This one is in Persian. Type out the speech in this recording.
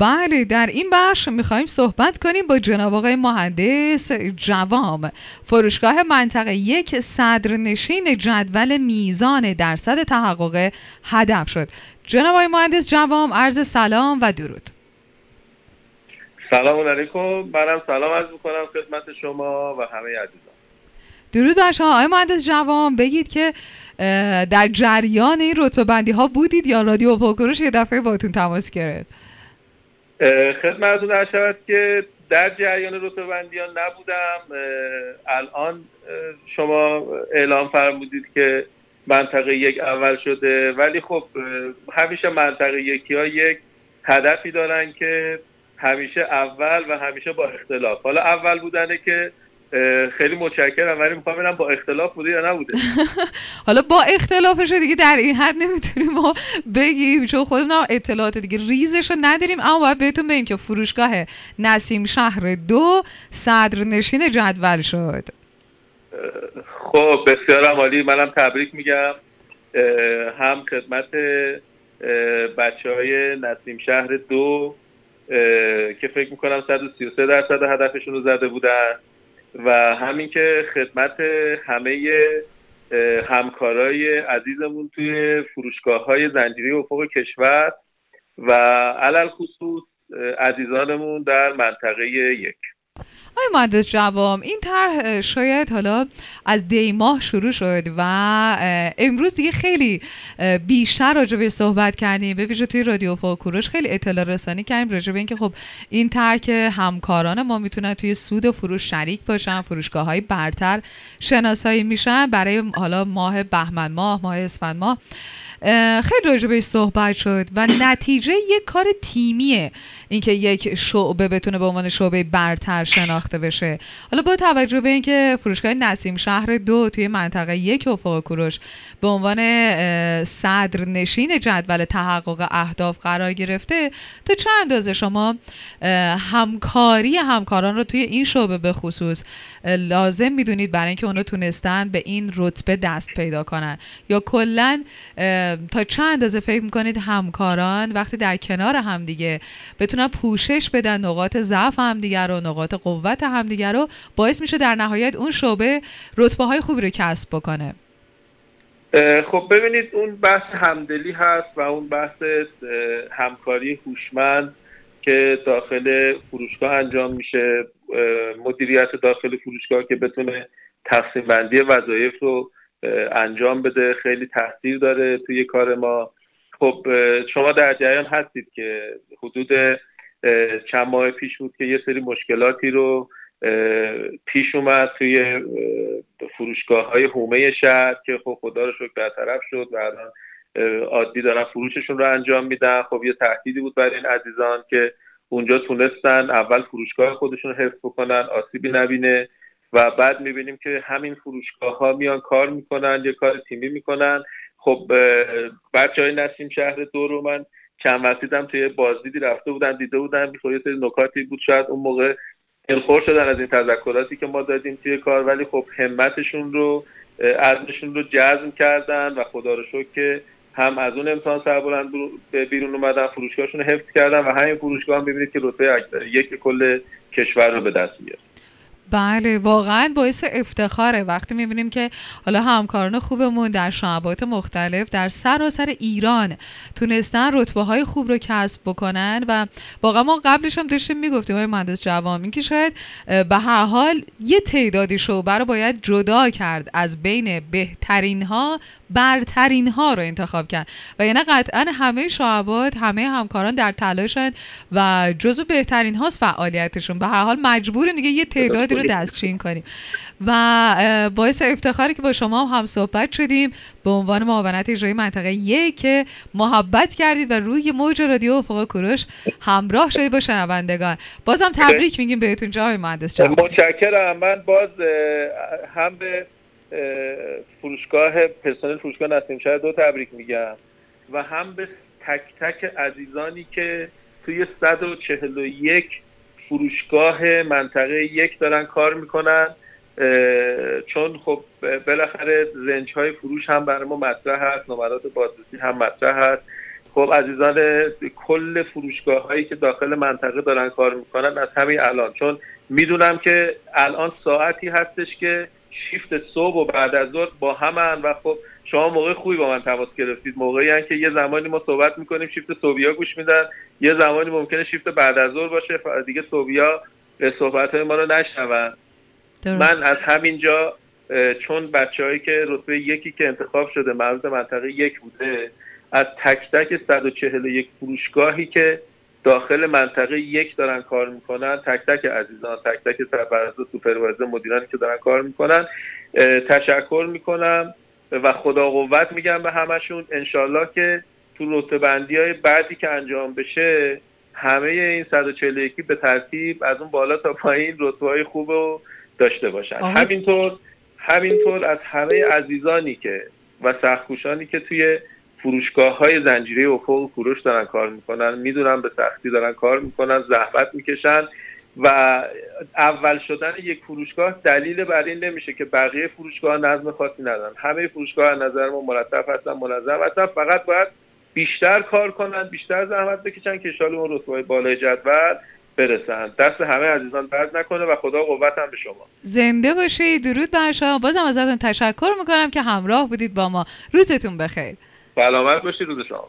بله در این بخش می‌خوایم صحبت کنیم با جناب آقای مهندس جوام. فروشگاه منطقه یک صدرنشین جدول میزان درصد تحقق هدف شد. جناب آقای مهندس جوام عرض سلام و درود. سلام علیکم. منم سلام عرض می‌کنم خدمت شما و همه عزیزان. درود بر شما آقای مهندس جوام. بگید که در جریان این رتبه بندی ها بودید یا رادیو پاکروش یه دفعه باتون تماس گرفت؟ خدمتتون شود که در جریان رتبه بندی ها نبودم الان شما اعلام فرمودید که منطقه یک اول شده. ولی خب همیشه منطقه یکی ها یک هدفی دارن که همیشه اول و همیشه با اختلاف. حالا اول بودنه که خیلی متشکرم ولی می‌خوام ببینم با اختلاف بوده یا نبوده. حالا با اختلافش دیگه در این حد نمی‌تونیم ما بگیم چون خودمون اطلاعات دیگه ریزش رو نداریم اما باید بهتون بگیم که فروشگاه نسیم شهر دو صدر نشین جدول شد. خب بسیار عالی. منم تبریک میگم. هم خدمت بچه های نسیم شهر دو که فکر می‌کنم 133 درصد هدفشون رو زده بودن. و همین که خدمت همه همکارای عزیزمون توی فروشگاه های زنجیری افق کشور و علل خصوص عزیزانمون در منطقه یک. آقای مهندس جوام این طرح شاید حالا از دی ماه شروع شد و امروز دیگه خیلی بیشتر راجع به صحبت کردیم. به ویژه توی رادیو فاکوروش خیلی اطلاع رسانی کردیم راجع به اینکه خب این طرح که همکاران ما می‌تونن توی سود و فروش شریک باشن فروشگاه های برتر شناسایی میشن. برای حالا ماه بهمن ماه ماه اسفند ماه. خیلی راجع بهش صحبت شد و نتیجه یک کار تیمیه اینکه یک شعبه بتونه به عنوان شعبه برتر شناخته بشه. حالا با توجه به اینکه فروشگاه نسیم شهر دو توی منطقه یک افق کوروش به عنوان صدر نشین جدول تحقق اهداف قرار گرفته تا چند اندازه شما همکاری همکاران رو توی این شعبه به خصوص لازم می‌دونید برای اینکه اونا تونستن به این رتبه دست پیدا کنن؟ یا کلا تا چند اندازه فکر می‌کنید همکاران وقتی در کنار همدیگه بتونن پوشش بدن نقاط ضعف همدیگه رو نقاط قوت همدیگه رو باعث میشه در نهایت اون شعبه رتبه های خوبی رو کسب بکنه. خب ببینید اون بحث همدلی هست و اون بحث همکاری هوشمند که داخل فروشگاه انجام میشه. مدیریت داخل فروشگاه که بتونه تقسیم بندی وظایف رو انجام بده خیلی تاثیر داره توی کار ما. خب شما در جریان هستید که حدود چند ماه پیش بود که یه سری مشکلاتی رو پیش اومد توی فروشگاه های حومه شهر که خب خدا رو شکر برطرف شد و الان عادی دارن فروششون رو انجام میدن. خب یه تهدیدی بود برای این عزیزان که اونجا تونستن اول فروشگاه خودشون حفظ بکنن آسیبی نبینه. و بعد می‌بینیم که همین فروشگاه ها میان کار می‌کنن یه کار تیمی می‌کنن. خب بچه های نسیم شهر دو رو من چند وقتی توی بازدیدی رفته بودن دیده بودن. خب یه نکاتی بود. شاید اون موقع دلخور شدن از این تذکراتی که ما دادیم توی کار. ولی خب همتشون رو عزمشون رو جزم کردن و خدا رو شکر که هم از اون امتحان سربلند بیرون اومدن فروشگاهشون حفظ کردن و همین فروشگاه هم ببینید که رتبه یک کل کشور رو به دست میاره. بله واقعا باعث افتخاره. وقتی می‌بینیم که حالا همکاران خوبمون در شعبات مختلف در سراسر ایران تونستن رتبه های خوب رو کسب بکنن و واقعا ما قبلش هم داشتیم می‌گفتیم های مهندس جوام این که شاید به هر حال یه تعدادی شعبه رو باید جدا کرد از بین بهترین ها برترین ها رو انتخاب کرد. و یعنی قطعا همه شعبات همه همکاران در تلاشن و جزو بهترین هاست فعالیتشون. به هر حال مجبور دیگه یه تعدادی رو دستچین کنیم. و باعث افتخاری که با شما هم صحبت شدیم به عنوان معاونت اجرایی منطقه یک که محبت کردید و روی موج رادیو افق کوروش همراه شدید با شنوندگان. بازم تبریک میگیم بهتون جای مهندس جان. متشکرم. من باز هم به فروشگاه پرسنل فروشگاه نسیم شهر دو تبریک میگم و هم به تک تک عزیزانی که توی 141 فروشگاه منطقه یک دارن کار می‌کنن چون خب بالاخره رنج های فروش هم برای ما مطرح هست نمرات بازرسی هم مطرح هست. خب عزیزان کل فروشگاه هایی که داخل منطقه دارن کار می‌کنن از همین الان. چون می‌دونم که الان ساعتی هستش که شیفت صبح و بعد از ظهر با همن و خب شما موقع خوبی با من تماس گرفتید. موقعی که یه زمانی ما صحبت می‌کنیم شیفت صبحیا گوش میدن. یه زمانی ممکنه شیفت بعد از ظهر باشه دیگه صبحیا صحبت های ما رو نشنون. من از همینجا چون بچههایی که رتبه یکی که انتخاب شده مربوط منطقه یک بوده از تک تک 141 فروشگاهی که داخل منطقه یک دارن کار می‌کنن تک تک عزیزان تک تک سرپرست سوپروایزر مدیرانی که دارن کار می‌کنن تشکر می‌کنم. و خدا قوت میگم به همشون. انشالله که تو رتبه بندی های بعدی که انجام بشه همه این 141 به ترتیب از اون بالا تا پایین رتبه های خوب رو داشته باشن. همینطور همینطور از همه عزیزانی که و سختکوشانی که توی فروشگاه های زنجیره افق کوروش دارن کار می‌کنن می‌دونن به سختی دارن کار می‌کنن زحمت می‌کشن. و اول شدن یک فروشگاه دلیل بر این نمیشه که بقیه فروشگاه نظم خاصی ندارن. همه فروشگاه از نظر ما مرتب هستن منظم هستن. فقط باید بیشتر کار کنن بیشتر زحمت بکشن که شال اون رتبه بالای جدول برسن. دست همه عزیزان درد نکنه و خدا قوت هم به شما. زنده باشید. درود بر شما. بازم ازتون تشکر می‌کنم که همراه بودید با ما. روزتون بخیر. سلامت باشید روز شما